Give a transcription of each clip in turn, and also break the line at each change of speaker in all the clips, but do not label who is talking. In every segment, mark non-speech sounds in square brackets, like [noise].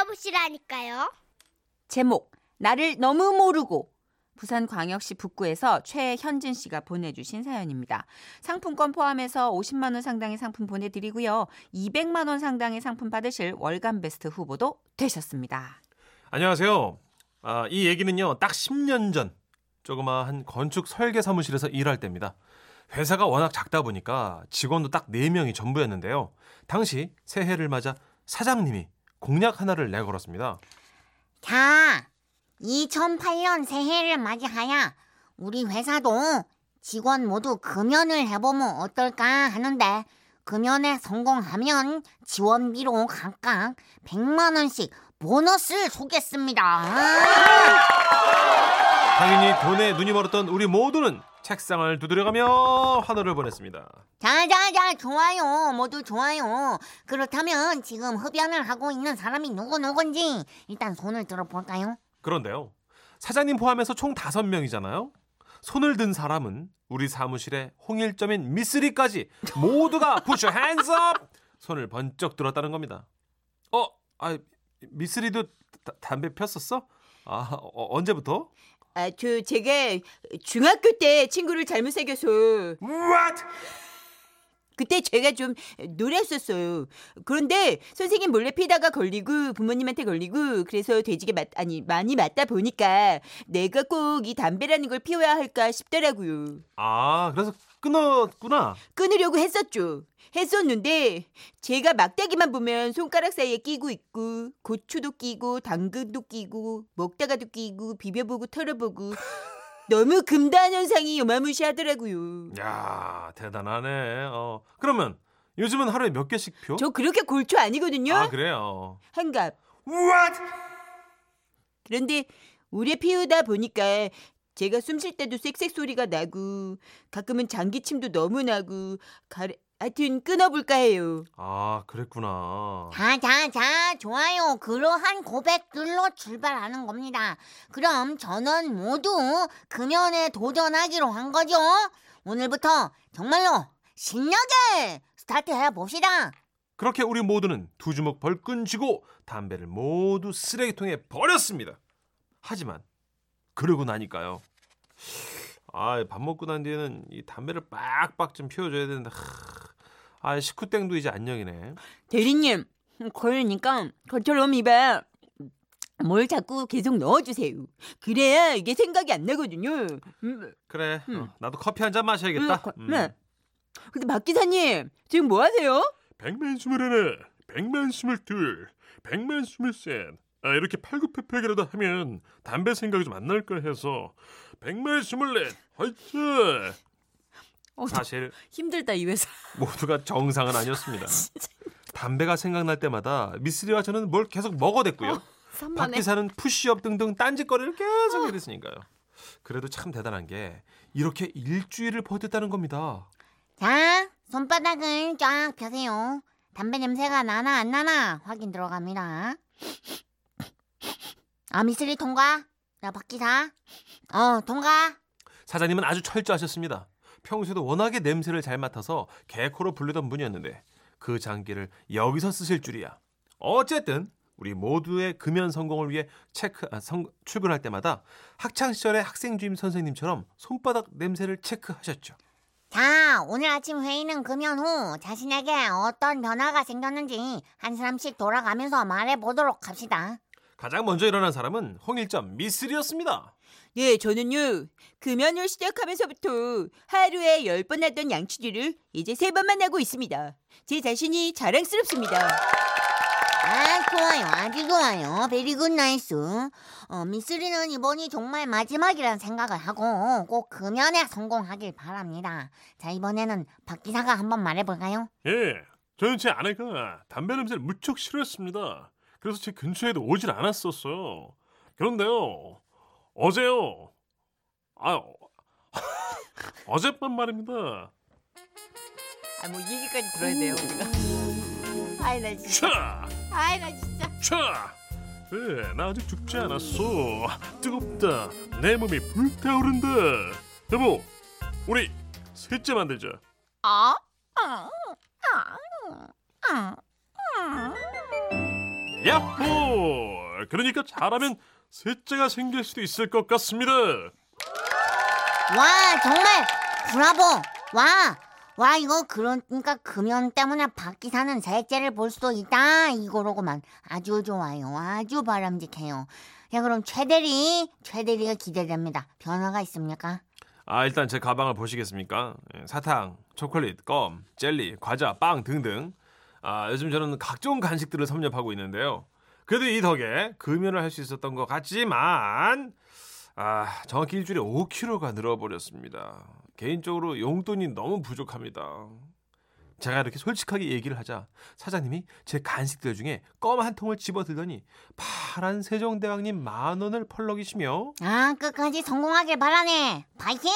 들어보시라니까요.
제목 나를 너무 모르고 부산광역시 북구에서 최현진 씨가 보내주신 사연입니다. 상품권 포함해서 50만 원 상당의 상품 보내드리고요. 200만 원 상당의 상품 받으실 월간 베스트 후보도 되셨습니다.
안녕하세요. 아, 이 얘기는요, 딱 10년 전, 조그마한 건축 설계 사무실에서 일할 때입니다. 회사가 워낙 작다 보니까 직원도 딱 4명이 전부였는데요. 당시 새해를 맞아 사장님이 공약 하나를 내걸었습니다.
자, 2008년 새해를 맞이하여 우리 회사도 직원 모두 금연을 해보면 어떨까 하는데 금연에 성공하면 지원비로 각각 100만 원씩 보너스를 쏘겠습니다.
당연히 돈에 눈이 멀었던 우리 모두는 책상을 두드려가며 환호를 보냈습니다.
자자자 좋아요 모두 좋아요 그렇다면 지금 흡연을 하고 있는 사람이 누구 누군지 일단 손을 들어볼까요?
그런데요. 사장님 포함해서 총 5명이잖아요. 손을 든 사람은 우리 사무실의 홍일점인 미쓰리까지 모두가 push your hands up! 손을 번쩍 들었다는 겁니다. 어, 아, 미쓰리도 다- 담배 폈었어? 아, 어, 언제부터?
아, 저 제가 중학교 때 친구를 잘못 사귀어서
What?
그때 제가 좀 놀았었어요. 그런데 선생님 몰래 피다가 걸리고 부모님한테 걸리고 그래서 돼지게 맞 아니 많이 맞다 보니까 내가 꼭 이 담배라는 걸 피워야 할까 싶더라고요.
아, 그래서 끊었구나.
끊으려고 했었죠. 했었는데 제가 막대기만 보면 손가락 사이에 끼고 있고 고추도 끼고 당근도 끼고 먹다가도 끼고 비벼보고 털어보고 [laughs] 너무 금단 현상이 요마무시하더라고요.
야, 대단하네. 어, 그러면 요즘은 하루에 몇 개씩 표?
저 그렇게 골초 아니거든요.
아, 그래요.
한갑.
What?
그런데 오래 피우다 보니까 제가 숨 쉴 때도 쌕쌕 소리가 나고 가끔은 장기침도 너무 나고 가래 하여튼 끊어볼까 해요.
아, 그랬구나.
자 자 자 좋아요 그러한 고백들로 출발하는 겁니다 그럼 저는 모두 금연에 도전하기로 한 거죠 오늘부터 정말로 신나게 스타트해 봅시다
그렇게 우리 모두는 두 주먹 벌끈 쥐고 담배를 모두 쓰레기통에 버렸습니다. 하지만 그러고 나니까요. 아, 밥 먹고 난 뒤에는 이 담배를 빡빡 좀 피워줘야 되는데, 하, 아, 식후땡도 이제 안녕이네.
대리님, 그러니까 저처럼 입에 뭘 자꾸 계속 넣어주세요. 그래야 이게 생각이 안 나거든요. 음,
그래,
음.
어, 나도 커피 한 잔 마셔야겠다.
음, 거- 네. 근데 박 기사님 지금 뭐 하세요?
백만 스물하나, 백만 스물둘, 백만 스물셋. 아, 이렇게 팔굽혀펴기라도 하면 담배 생각이 좀 안 날까 해서 백만 스물넷, 화이팅!
어,
사실
힘들다 이 회사.
모두가 정상은 아니었습니다. [laughs] 담배가 생각날 때마다 미쓰리와 저는 뭘 계속 먹어댔고요. 박
산만해.
기사는 푸시업 등등 딴짓거리를 계속 해댔으니까요. 그래도 참 대단한 게 이렇게 일주일을 버텼다는 겁니다.
자 손바닥을 쫙 펴세요 담배 냄새가 나나 안 나나 확인 들어갑니다 아 미쓰리 통과 자 박기사 어 통과
사장님은 아주 철저하셨습니다. 평소에도 워낙에 냄새를 잘 맡아서 개코로 불리던 분이었는데 그 장기를 여기서 쓰실 줄이야. 어쨌든 우리 모두의 금연 성공을 위해 체크 아, 성- 출근할 때마다 학창 시절의 학생 주임 선생님처럼 손바닥 냄새를 체크하셨죠.
자, 오늘 아침 회의는 금연 후 자신에게 어떤 변화가 생겼는지 한 사람씩 돌아가면서 말해 보도록 합시다.
가장 먼저 일어난 사람은 홍일점 미쓰리였습니다.
예, 저는요 금연을 시작하면서부터 하루에 열 번 하던 양치질을 이제 세 번만 하고 있습니다. 제 자신이 자랑스럽습니다.
아, 좋아요. 아주 좋아요. very good nice. 어, 미쓰리는 이번이 정말 마지막이라는 생각을 하고 꼭 금연에 성공하길 바랍니다. 자, 이번에는 박 기사가 한번 말해볼까요?
예, 저는 제 아내가 담배 냄새를 무척 싫어했습니다. 그래서 제 근처에도 오질 않았었어요. 그런데요, 어제요, 아, 어, [laughs] 어젯밤 말입니다.
아, 뭐 얘기까지 들어야 돼요. [laughs] 아이 나 진짜.
차,
아이 나 진짜.
차. 네, 나 아직 죽지 않았어. 뜨겁다. 내 몸이 불타오른다. 여보, 우리 셋째 만들자.
아?
야호! 그러니까 잘하면 셋째가 생길 수도 있을 것 같습니다.
와 정말 브라보 와. 와 이거 그러니까 금연 때문에 밖에 사는 셋째를 볼 수도 있다 이거로고만 아주 좋아요 아주 바람직해요 야 그럼 최대리 최대리가 기대됩니다 변화가 있습니까?
아 일단 제 가방을 보시겠습니까? 예, 사탕, 초콜릿, 껌, 젤리, 과자, 빵 등등. 아 요즘 저는 각종 간식들을 섭렵하고 있는데요. 그래도 이 덕에 금연을 할 수 있었던 것 같지만 아 정확히 일주일에 5kg가 늘어버렸습니다. 개인적으로 용돈이 너무 부족합니다. 제가 이렇게 솔직하게 얘기를 하자 사장님이 제 간식들 중에 껌 한 통을 집어들더니 파란 세종대왕님 만 원을 펄럭이시며
아 끝까지 성공하길 바라네 파이팅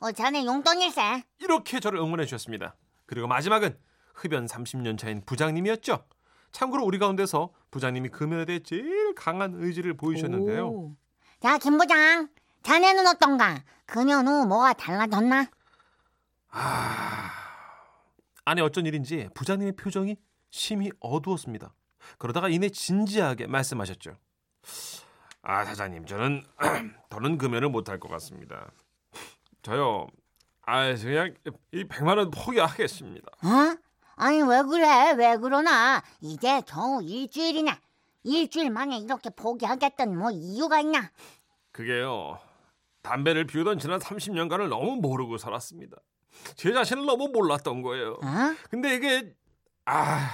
어 자네 용돈일세
이렇게 저를 응원해 주셨습니다. 그리고 마지막은 흡연 30년 차인 부장님이었죠. 참고로 우리 가운데서 부장님이 금연에 대해 제일 강한 의지를 보이셨는데요.
오.
자김 부장 자네는 어떤가 금연 후 뭐가 달라졌나?
아니 어쩐 일인지 부장님의 표정이 심히 어두웠습니다. 그러다가 이내 진지하게 말씀하셨죠. 아 사장님 저는 [clears throat] 더는 금연을 못할 것 같습니다. 저요. 아 그냥 이 100만 원 포기하겠습니다.
어? 아니 왜 그래 왜 그러나 이제 겨우 일주일이나 일주일 만에 이렇게 포기하겠다는 뭐 이유가 있나?
그게요. 담배를 피우던 지난 30년간을 너무 모르고 살았습니다. 제 자신을 너무 몰랐던 거예요.
어?
근데 이게 아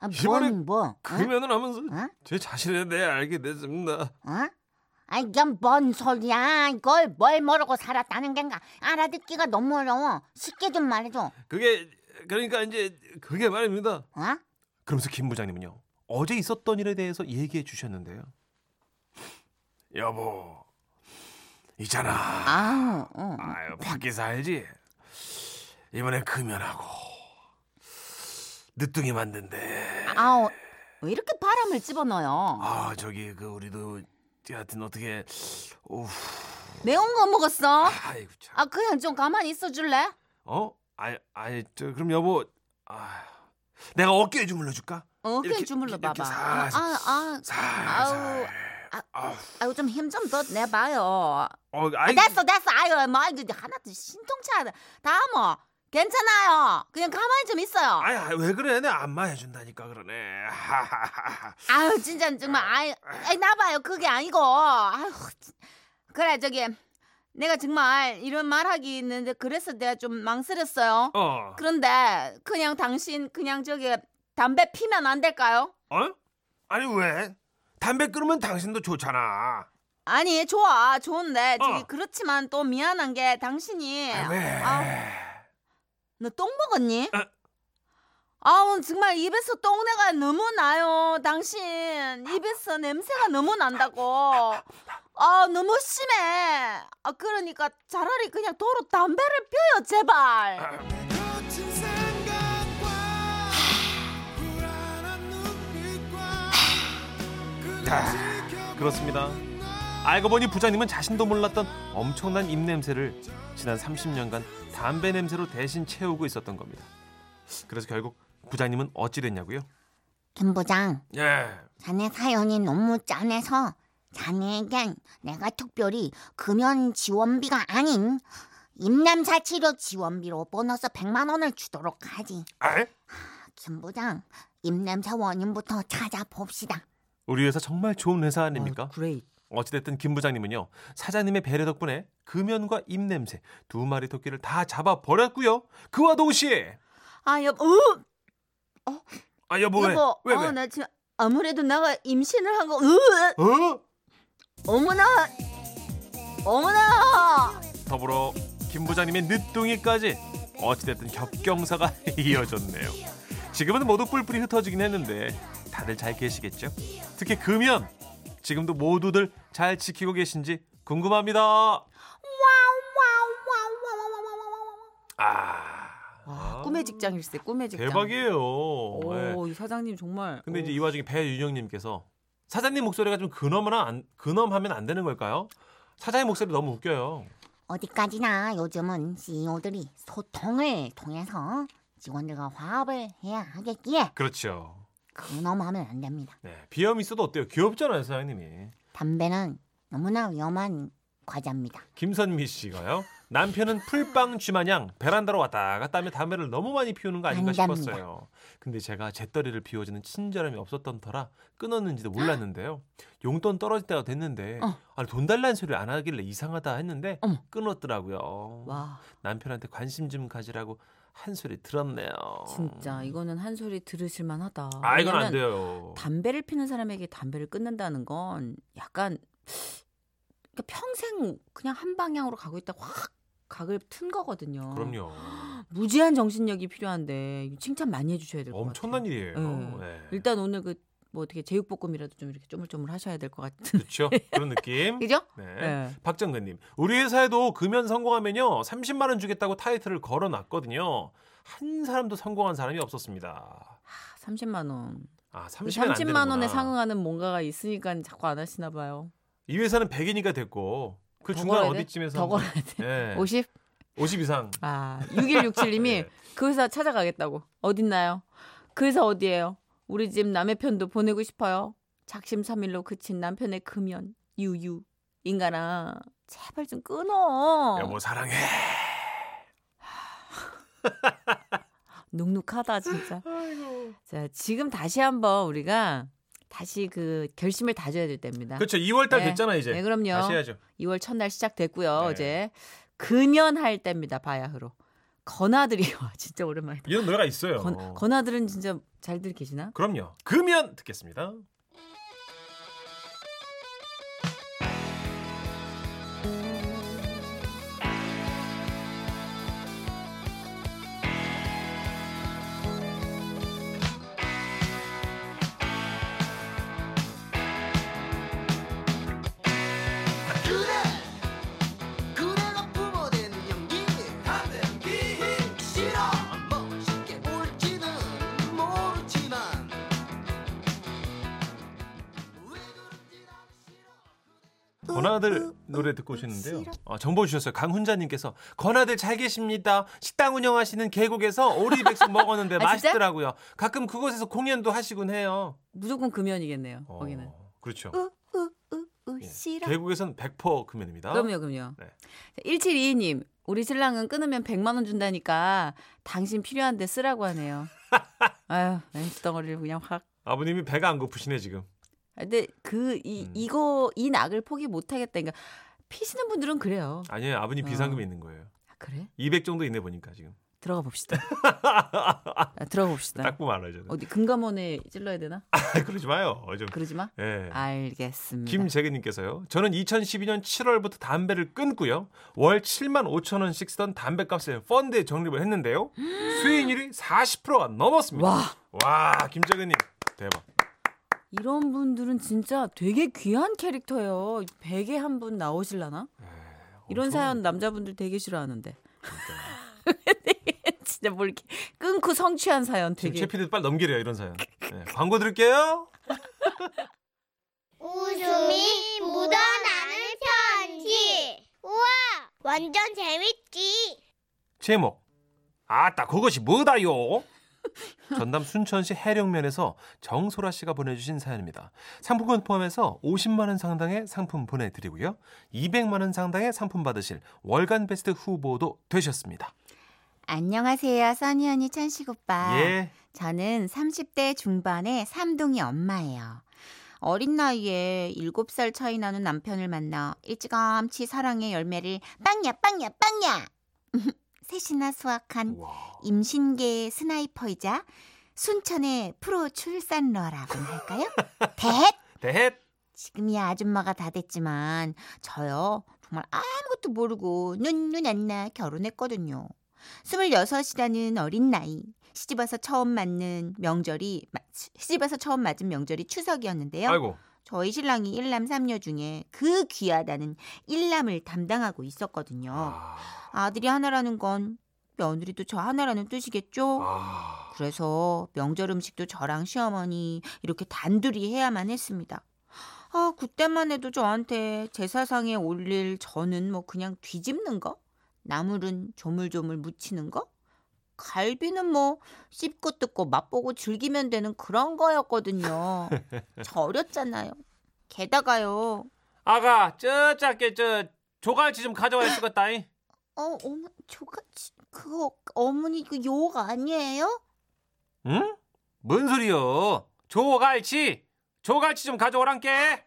아, 뭔 뭐? 어?
금연을 하면서
어?
제 자신에 대해 알게 됐습니다.
어? 아이 이건 뭔 소리야 이걸 뭘 모르고 살았다는 겐가 알아듣기가 너무 어려워 쉽게 좀 말해줘
그게 그러니까 이제 그게 말입니다.
어?
그러면서 김 부장님은요. 어제 있었던 일에 대해서 얘기해 주셨는데요. 여보, 있잖아.
아우, 어.
아유, 밖에서 알지? 이번에 금연하고 늦둥이 만든데.
아우, 왜 이렇게 바람을 집어넣어요?
아 저기 그 우리도 하여튼 어떻게 오
매운 거 먹었어?
아이고 참.
아, 그냥 좀 가만히 있어 줄래?
어? 아니 아니 저 그럼 여보 아 내가 어깨에 주물러 줄까?
어깨
이렇게,
주물러 봐봐.
살살.
아, 아,
살살.
아,
아우.
아유 좀힘 좀 더 내봐요.
어,
아,
아이,
됐어, 됐어. 아유, 뭐 이거 하나도 신통치 않아. 다뭐 괜찮아요. 그냥 가만히 좀 있어요.
아이, 아이, 왜 그래? 내 안마 해준다니까 그러네. [laughs]
아유, 진짜 정말 아이, 아이 나봐요. 그게 아니고. 아유, 진- 그래 저기 내가 정말 이런 말하기 있는데 그래서 내가 좀 망설였어요.
어,
그런데 그냥 당신 그냥 저기 담배 피면 안 될까요?
어? 아니 왜? 담배 끊으면 당신도 좋잖아.
아니 좋아 좋은데 저기
어.
그렇지만 또 미안한 게 당신이
아, 왜?
너똥 먹었니?
어.
아우 정말 입에서 똥내가 너무 나요 당신 입에서 냄새가 너무 난다고 아 너무 심해 아 그러니까 차라리 그냥 도로 담배를 펴요 제발
눈빛과
아, 그렇습니다. 알고 보니 부장님은 자신도 몰랐던 엄청난 입냄새를 지난 30년간 담배 냄새로 대신 채우고 있었던 겁니다. 그래서 결국 부장님은 어찌 됐냐고요?
김 부장
예.
자네 사연이 너무 짠해서 자네에겐 내가 특별히 금연 지원비가 아닌 입냄새 치료 지원비로 보너스 100만 원을 주도록 하지
아?
김 부장 입냄새 원인부터 찾아봅시다
우리 회사 정말 좋은 회사 아닙니까?
그레이
어찌됐든 김 부장님은요 사장님의 배려 덕분에 금연과 입냄새 두 마리 토끼를 다 잡아 버렸고요. 그와 동시에
아 여보 으,
아 여보 왜?
여보
왜 왜?
어, 나 지금 아무래도 내가 임신을 한 거 으,
어?
어머나 어머나
더불어 김 부장님의 늦둥이까지 어찌됐든 겹경사가 [laughs] 이어졌네요. 지금은 모두 뿔뿔이 흩어지긴 했는데 다들 잘 계시겠죠? 특히 금연 지금도 모두들 잘 지키고 계신지 궁금합니다. 아,
와, 꿈의 직장일세 꿈의 직장
대박이에요. 네.
오, 이 사장님 정말.
근데
오.
이제 이 와중에 배윤영님께서 사장님 목소리가 좀 근엄하나 안, 근엄하면 안 되는 걸까요? 사장님 목소리 너무 웃겨요.
어디까지나 요즘은 CEO들이 소통을 통해서 직원들과 화합을 해야 하겠기에
그렇죠.
근엄하면 안 됩니다.
네, 비염 있어도 어때요? 귀엽잖아요, 사장님이.
담배는 너무나 위험한 과자입니다.
김선미 씨가요. 남편은 풀빵 쥐마냥 베란다로 왔다 갔다 하며 담배를 너무 많이 피우는 거 아닌가. 싶었어요. 근데 제가 재떨이를 비워주는 친절함이 없었던 터라 끊었는지도 몰랐는데요. 용돈 떨어질 때가 됐는데
어.
아니, 돈 달라는 소리를 안 하길래 이상하다 했는데
어머.
끊었더라고요.
와
남편한테 관심 좀 가지라고 한 소리 들었네요.
진짜 이거는 한 소리 들으실 만하다.
아 이건 안 돼요.
담배를 피는 사람에게 담배를 끊는다는 건 약간 그러니까 평생 그냥 한 방향으로 가고 있다 확 각을 튼 거거든요.
그럼요. [gasps]
무지한 정신력이 필요한데 칭찬 많이 해주셔야 될 것 같아요.
엄청난 일이에요.
네.
네.
일단 오늘 그 뭐 어떻게 제육볶음이라도 좀 이렇게 쪼물쪼물 하셔야 될 것 같은.
그렇죠. [laughs] 그런 느낌.
그죠?
네.
네.
박정근님, 우리 회사에도 금연 성공하면요 30만 원 주겠다고 타이틀을 걸어놨거든요. 한 사람도 성공한 사람이 없었습니다.
30만 원.
아,
그
30만 안
30만 원에. 상응하는 뭔가가 있으니까 자꾸 안 하시나 봐요.
이 회사는 100이니까 됐고
그더
중간? 어디쯤에서
더 걸어야 돼.
네.
50?
50 이상.
아, 6167님이
네. [laughs]
그 회사 찾아가겠다고. 어딨나요? 그 회사 어디예요? 우리 집 남의 편도 보내고 싶어요. 작심삼일로 그친 남편의 금연. 유유. 인간아, 제발 좀 끊어.
여보 사랑해. [laughs]
눅눅하다 진짜. [laughs] 자, 지금 다시 한번 우리가 다시 그 결심을 다져야 될 때입니다.
그렇죠. 2월 달
네.
됐잖아 이제.
네, 그럼요.
다시 해야죠.
2월 첫날 시작됐고요.
네.
어제 금연할 때입니다. 바야흐로. 건아들이 와 [laughs] 진짜 오랜만이다.
이런 노래가 있어요.
건, 건아들은 진짜 잘들 계시나?
그럼요. 금연 듣겠습니다. 건아들 노래 듣고 오셨는데요. 아, 정보 주셨어요. 강훈자님께서 건아들 잘 계십니다. 식당 운영하시는 계곡에서 오리백숙 [laughs] 먹었는데
아?
맛있더라고요. 가끔 그곳에서 공연도 하시곤 해요.
무조건 금연이겠네요.
어,
거기는.
그렇죠.
우우우우
예.
싫어.
계곡에서는 100% 금연입니다.
그럼요, 그럼요.
네.
1722님, 우리 신랑은 끊으면 100만 원 준다니까 당신 필요한데 쓰라고 하네요. [laughs] 아유, 덩어리를 그냥 확.
아버님이 배가 안 고프시네 지금.
근데 그 이
음.
이거 이 낙을 포기 못 하겠다. 그러니까 피시는 분들은 그래요.
아니에요. 아버님
어.
비상금이 있는 거예요.
아, 그래?
200 정도 있네 보니까 지금.
들어가 봅시다. [laughs] 아, 들어가 봅시다.
딱 보면 알아요. 저는.
어디 금감원에 찔러야 되나? [laughs]
그러지 마요. 좀.
그러지 마.
예.
알겠습니다.
김재근님께서요. 저는 2012년 7월부터 담배를 끊고요. 월 7만 5천 원씩 쓰던 담배값을 펀드에 적립을 했는데요. [gasps] 수익률이 40%가 넘었습니다.
와,
와, 김재근님 대박.
이런 분들은 진짜 되게 귀한 캐릭터예요. 베개 한 분 나오실라나? 이런
엄청
사연 남자분들 되게 싫어하는데. [laughs] 진짜 뭘 이렇게 끊고 성취한 사연
지금
되게
최 PD 빨리 넘기래요 이런 사연. 네, 광고 드릴게요. [laughs]
웃음이 묻어나는 편지. 우와, 완전 재밌지.
제목. 아따 그것이 뭐다요? 전남 순천시 해령면에서 정소라 씨가 보내주신 사연입니다. 상품권 포함해서 50만 원 상당의 상품 보내드리고요. 200만 원 상당의 상품 받으실 월간 베스트 후보도 되셨습니다.
안녕하세요, 써니 언니 천식 오빠.
예.
저는 30대 중반의 삼둥이 엄마예요. 어린 나이에 7살 차이 나는 남편을 만나 일찌감치 사랑의 열매를 빵야 빵야 빵야 셋이나 수확한
와.
임신계 스나이퍼이자 순천의 프로 출산러라고나 할까요? 대 [laughs]
대헷.
지금이야 아줌마가 다 됐지만 저요 정말 아무것도 모르고 눈눈 안 나 결혼했거든요. 26이라는 어린 나이 시집와서 처음 맞는 명절이 마- 시집와서 처음 맞은 명절이 추석이었는데요.
아이고.
저희 신랑이 일남 삼녀 중에 그 귀하다는 일남을 담당하고 있었거든요.
아.
아들이 하나라는 건 며느리도 저 하나라는 뜻이겠죠?
아.
그래서 명절 음식도 저랑 시어머니 이렇게 단둘이 해야만 했습니다. 아, 그때만 해도 저한테 제사상에 올릴 저는 뭐 그냥 뒤집는 거? 나물은 조물조물 무치는 거?
갈비는 뭐 씹고 뜯고 맛보고 즐기면 되는 그런 거였거든요. [laughs] 저렸잖아요. 게다가요.
아가 저 작게 저 조갈치 좀 가져와야 쓰겠다잉. [laughs]
어, 어머, 조가치 그거 어머니 그 욕 아니에요?
응? 뭔 소리요? 조갈치 조갈치 좀 가져오란께.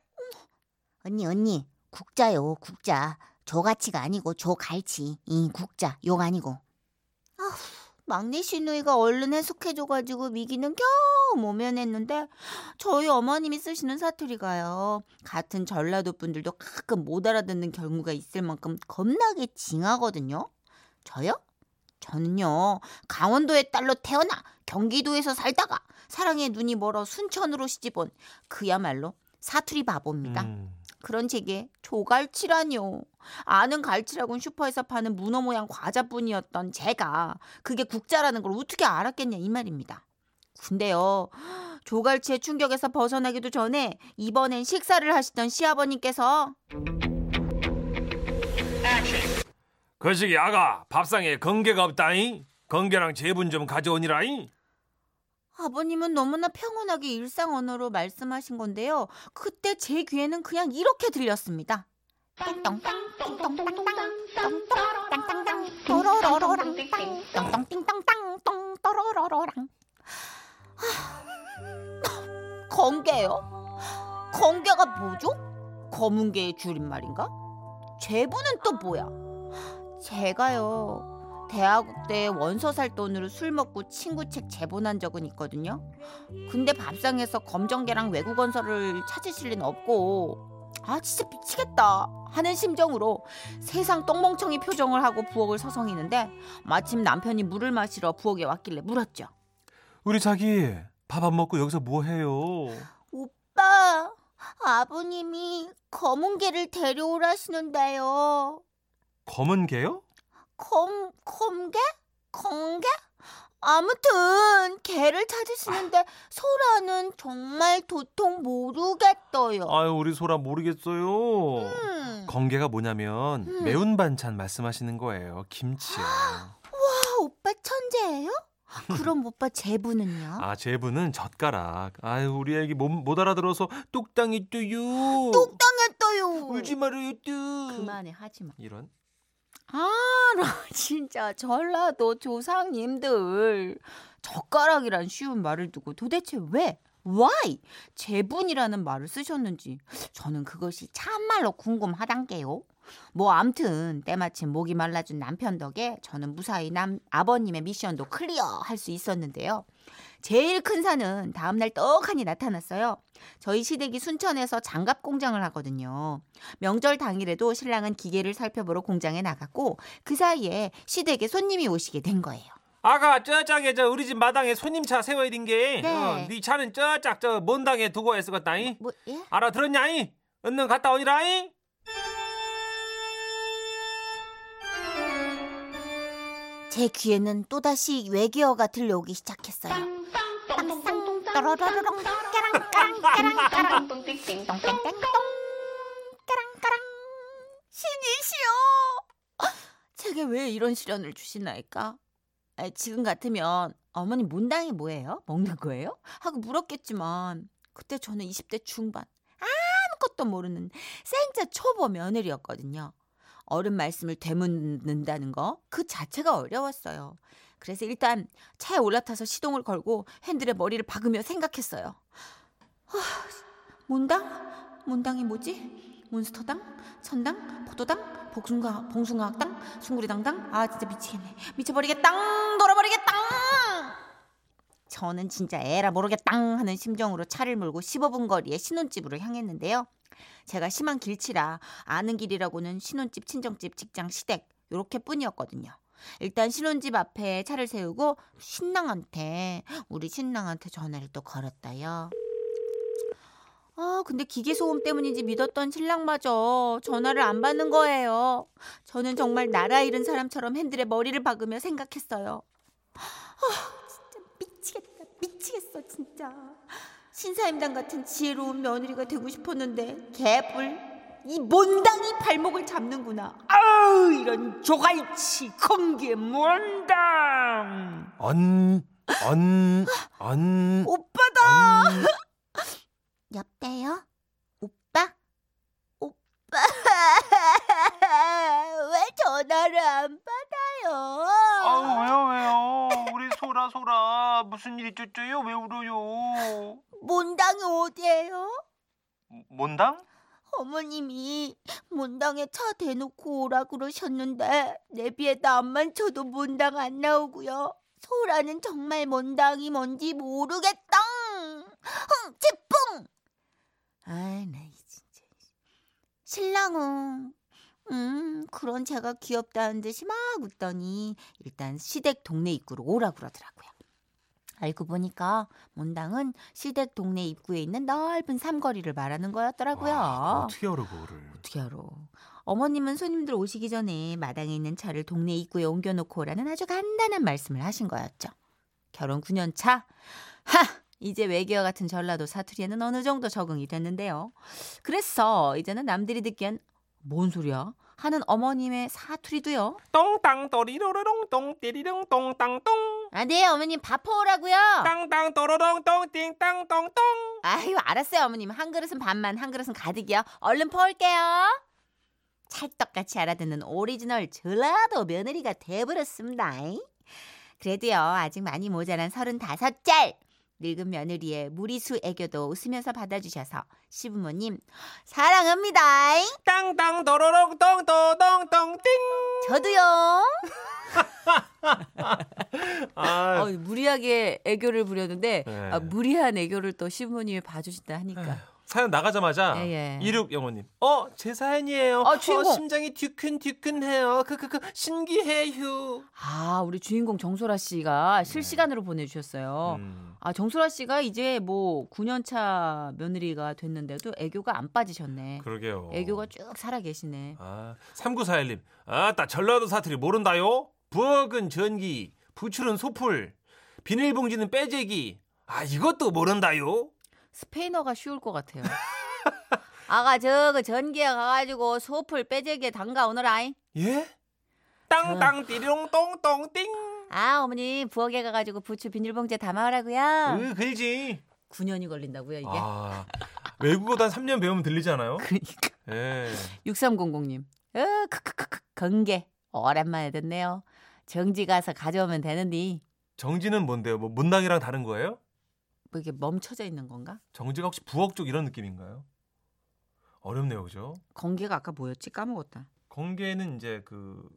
언니 언니 국자요 국자 조가치가 아니고 조갈치 이 국자 욕 아니고
막내 시누이가 얼른 해석해줘가지고 미기는 겨우 모면했는데 저희 어머님이 쓰시는 사투리가요. 같은 전라도 분들도 가끔 못 알아듣는 경우가 있을 만큼 겁나게 징하거든요. 저요? 저는요 강원도의 딸로 태어나 경기도에서 살다가 사랑의 눈이 멀어 순천으로 시집온 그야말로 사투리 바보입니다.
음.
그런 제게 조갈치라뇨. 아는 갈치라곤 슈퍼에서 파는 문어 모양 과자뿐이었던 제가 그게 국자라는 걸 어떻게 알았겠냐 이 말입니다. 근데요. 조갈치의 충격에서 벗어나기도 전에 이번엔 식사를 하시던 시아버님께서
거시기 아가 밥상에 건개가 없다잉. 건개랑 제분 좀 가져오니라잉.
아버님은 너무나 평온하게 일상 언어로 말씀하신 건데요. 그때 제 귀에는 그냥 이렇게 들렸습니다. 건개요? 건개가 뭐죠? 검은 개의 줄임말인가? 제부는 또 뭐야? 제가요 대학국 때 원서 살 돈으로 술 먹고 친구 책 제본한 적은 있거든요. 근데 밥상에서 검정개랑 외국 원서를 찾으실 리는 없고 아 진짜 미치겠다 하는 심정으로 세상 똥멍청이 표정을 하고 부엌을 서성이는데 마침 남편이 물을 마시러 부엌에 왔길래 물었죠.
우리 자기 밥 안 먹고 여기서 뭐 해요?
오빠 아버님이 검은 개를 데려오라시는데요
검은 개요?
검 검개 검개 아무튼 개를 찾으시는데 소라는 정말 도통 모르겠어요.
아유 우리 소라 모르겠어요.
음.
건개가 뭐냐면
음.
매운 반찬 말씀하시는 거예요. 김치요.
아, [gasps] 오빠 천재예요? 그럼 오빠 제부는요?
아 제부는 젓가락. 아유 우리 애기 못, 못 알아들어서 뚜유.
똑당했어요.
울지 말아요 뚜.
그만해 하지 마.
이런.
아, 나 [laughs] 진짜 전라도 조상님들 젓가락이란 쉬운 말을 두고 도대체 왜 why 제분이라는 말을 쓰셨는지 저는 그것이 참말로 궁금하단게요. 뭐 암튼 때마침 목이 말라준 남편 덕에 저는 무사히 남 아버님의 미션도 clear 할 수 있었는데요. 제일 큰 산은 다음날 떡하니 나타났어요. 저희 시댁이 순천에서 장갑 공장을 하거든요. 명절 당일에도 신랑은 기계를 살펴보러 공장에 나갔고 그 사이에 시댁에 손님이 오시게 된 거예요.
아가 저짝에 저 우리 집 마당에 손님 차 세워야 된 게
네.
어, 네 차는 저짝 저 먼 당에 두고 했었다잉
뭐 예?
알아들었냐잉 얼른 갔다 오니라잉
제 귀에는 또다시 외계어가 들려오기 시작했어요. 땅땅 떠러러러렁 까랑 까랑 까랑 까랑 똥땡땡 까랑 까랑
신이시여! 제게 왜 이런 시련을 주시나이까? 아, 지금 같으면 어머니 문당이 뭐예요? 먹는 거예요? 하고 물었겠지만 그때 저는 20대 중반 아무것도 모르는 생자 초보 며느리였거든요. 어른 말씀을 되묻는다는 거 그 자체가 어려웠어요. 그래서 일단 차에 올라타서 시동을 걸고 핸들에 머리를 박으며 생각했어요. 하, 문당? 문당이 뭐지? 몬스터당? 천당? 포도당? 복숭아, 봉숭아학당? 숭구리당당? 아 진짜 미치겠네. 미쳐버리겠당! 돌아버리겠당! 저는 진짜 에라 모르겠당 하는 심정으로 차를 몰고 15분 거리의 신혼집으로 향했는데요. 제가 심한 길치라 아는 길이라고는 신혼집, 친정집, 직장, 시댁 요렇게 뿐이었거든요. 일단 신혼집 앞에 차를 세우고 신랑한테 우리 신랑한테 전화를 또 걸었다요. 아, 근데 기계 소음 때문인지 믿었던 신랑마저 전화를 안 받는 거예요. 저는 정말 나라 잃은 사람처럼 핸들에 머리를 박으며 생각했어요. 아, 미치겠어, 진짜. 신사임당 같은 지혜로운 며느리가 되고 싶었는데 개뿔 이 몬당이 발목을 잡는구나. 아우 이런 조갈치 공개 몬당.
안, 안, 안,
오빠다.
안. [laughs]
여보세요? 오빠? 오빠 [laughs] 왜 전화를 안 받아요?
아우 왜요 왜요? 우리 소라 소라 무슨 일 있었죠요? 왜 울어요?
몬당이 어디에요?
몬당?
어머님이 몬당에 차 대놓고 오라 그러셨는데 내비에 나만 쳐도 몬당 안 나오고요. 소라는 정말 몬당이 뭔지 모르겠다. 흥, 제뿡. 아이, 나 진짜. 신랑은 음, 그런 제가 귀엽다는 듯이 막 웃더니 일단 시댁 동네 입구로 오라 그러더라고요. 알고 보니까 몬당은 시댁 동네 입구에 있는 넓은 삼거리를 말하는 거였더라고요.
와, 어떻게 알아 그거를?
어떻게 알아? 어머님은 손님들 오시기 전에 마당에 있는 차를 동네 입구에 옮겨놓고 오라는 아주 간단한 말씀을 하신 거였죠. 결혼 9년 차. 하! 이제 외계와 같은 전라도 사투리에는 어느 정도 적응이 됐는데요. 그래서 이제는 남들이 듣기엔 뭔 소리야? 하는 어머님의 사투리도요.
똥땅 또리로로롱 똥띠리롱 똥땅똥
아, 네, 어머님 밥 퍼오라고요.
땅땅 또로롱 똥띵땅 똥똥
아유, 알았어요, 어머님. 한 그릇은 반만, 한 그릇은 가득이요. 얼른 퍼올게요. 찰떡같이 알아듣는 오리지널 전라도 며느리가 돼버렸습니다. 그래도요, 아직 많이 모자란 서른다섯 짤 늙은 며느리의 무리수 애교도 웃으면서 받아주셔서 시부모님 사랑합니다.
땅땅 또로롱 똥또똥똥 띵
저도요. [laughs]
아, [laughs]
어, 무리하게 애교를 부렸는데
네.
아, 무리한 애교를 또 시부모님이 봐주신다 하니까
사연 나가자마자
예, 예.
이륙 영호님 어 제 사연이에요
어, 주인공.
심장이 뒤큰뒤큰해요 크크크 신기해요
아 우리 주인공 정소라 씨가 실시간으로 보내 주셨어요.
음.
아 정소라 씨가 이제 뭐 9년 차 며느리가 됐는데도 애교가 안 빠지셨네.
그러게요
애교가 쭉 살아 계시네.
아 3941님 아 따 전라도 사투리 모른다요 부엌은 전기 부출은 소풀 비닐봉지는 빼재기 아 이것도 모른다요
스페인어가 쉬울 것 같아요. [laughs] 아가 저그 전기에 가가지고 소풀 빼재기에 담가 오너라잉.
예? 땅땅 띠리롱 똥똥 띵
아 어머니 부엌에 가가지고 부추 비닐봉지에 담아오라고요.
으 글지
9년이 걸린다고요 이게.
아 외국어도 한 3년 배우면 들리지 않아요?
그러니까
예.
6300님. 어 크크크크 건개 오랜만에 듣네요. 정지 가서 가져오면 되는데
정지는 뭔데요? 뭐 문당이랑 다른 거예요?
뭐 이게 멈춰져 있는 건가?
정지가 혹시 부엌 쪽 이런 느낌인가요? 어렵네요, 그죠?
건개가 아까 뭐였지 까먹었다.
건게는 이제 그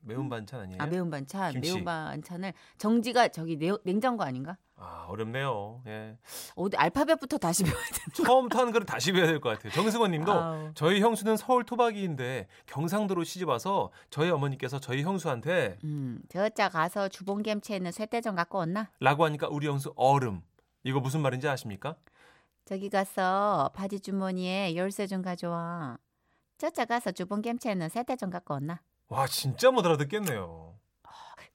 매운 반찬 아니에요?
아 매운 반찬,
김치.
매운 반찬을 정지가 저기 내, 냉장고 아닌가?
아, 어렵네요. 예.
어디 알파벳부터 다시 배워야 되는
처음부터 하는 걸 다시 배워야 될 것 같아요. 정승원 님도
아우.
저희 형수는 서울 토박이인데 경상도로 시집 와서 저희 어머니께서 저희 형수한테
음, 저자 가서 주봉 gem치에는 쇠대전 갖고 왔나?
라고 하니까 우리 형수 얼음. 이거 무슨 말인지 아십니까?
저기 가서 바지 주머니에 열쇠 좀 가져와. 저자 가서 주봉 gem치에는 쇠대전 갖고 왔나?
와, 진짜 못 알아듣겠네요.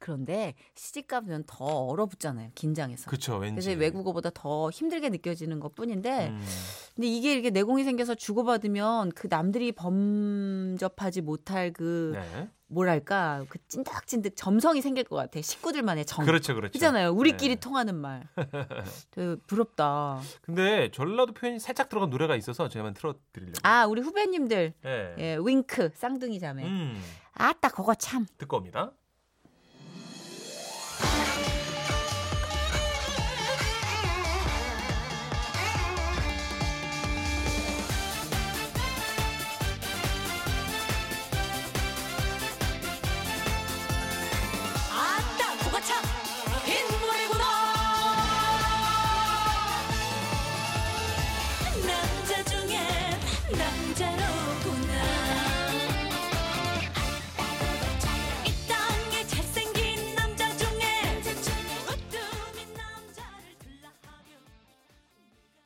그런데 시집 가면 더 얼어붙잖아요. 긴장해서.
그쵸, 왠지.
그래서 외국어보다 더 힘들게 느껴지는 것 뿐인데
음,
근데 이게 이렇게 내공이 생겨서 주고받으면 그 남들이 범접하지 못할 그
네.
뭐랄까 그 찐득찐득 점성이 생길 것 같아 식구들만의 정
그렇죠, 그렇죠.
그잖아요 우리끼리
네.
통하는 말 [laughs] 되게 부럽다
근데 전라도 표현이 살짝 들어간 노래가 있어서 제가 한번 틀어드리려고.
아 우리 후배님들
예.
예, 윙크 쌍둥이 자매
음,
아따 그거 참
듣고 옵니다.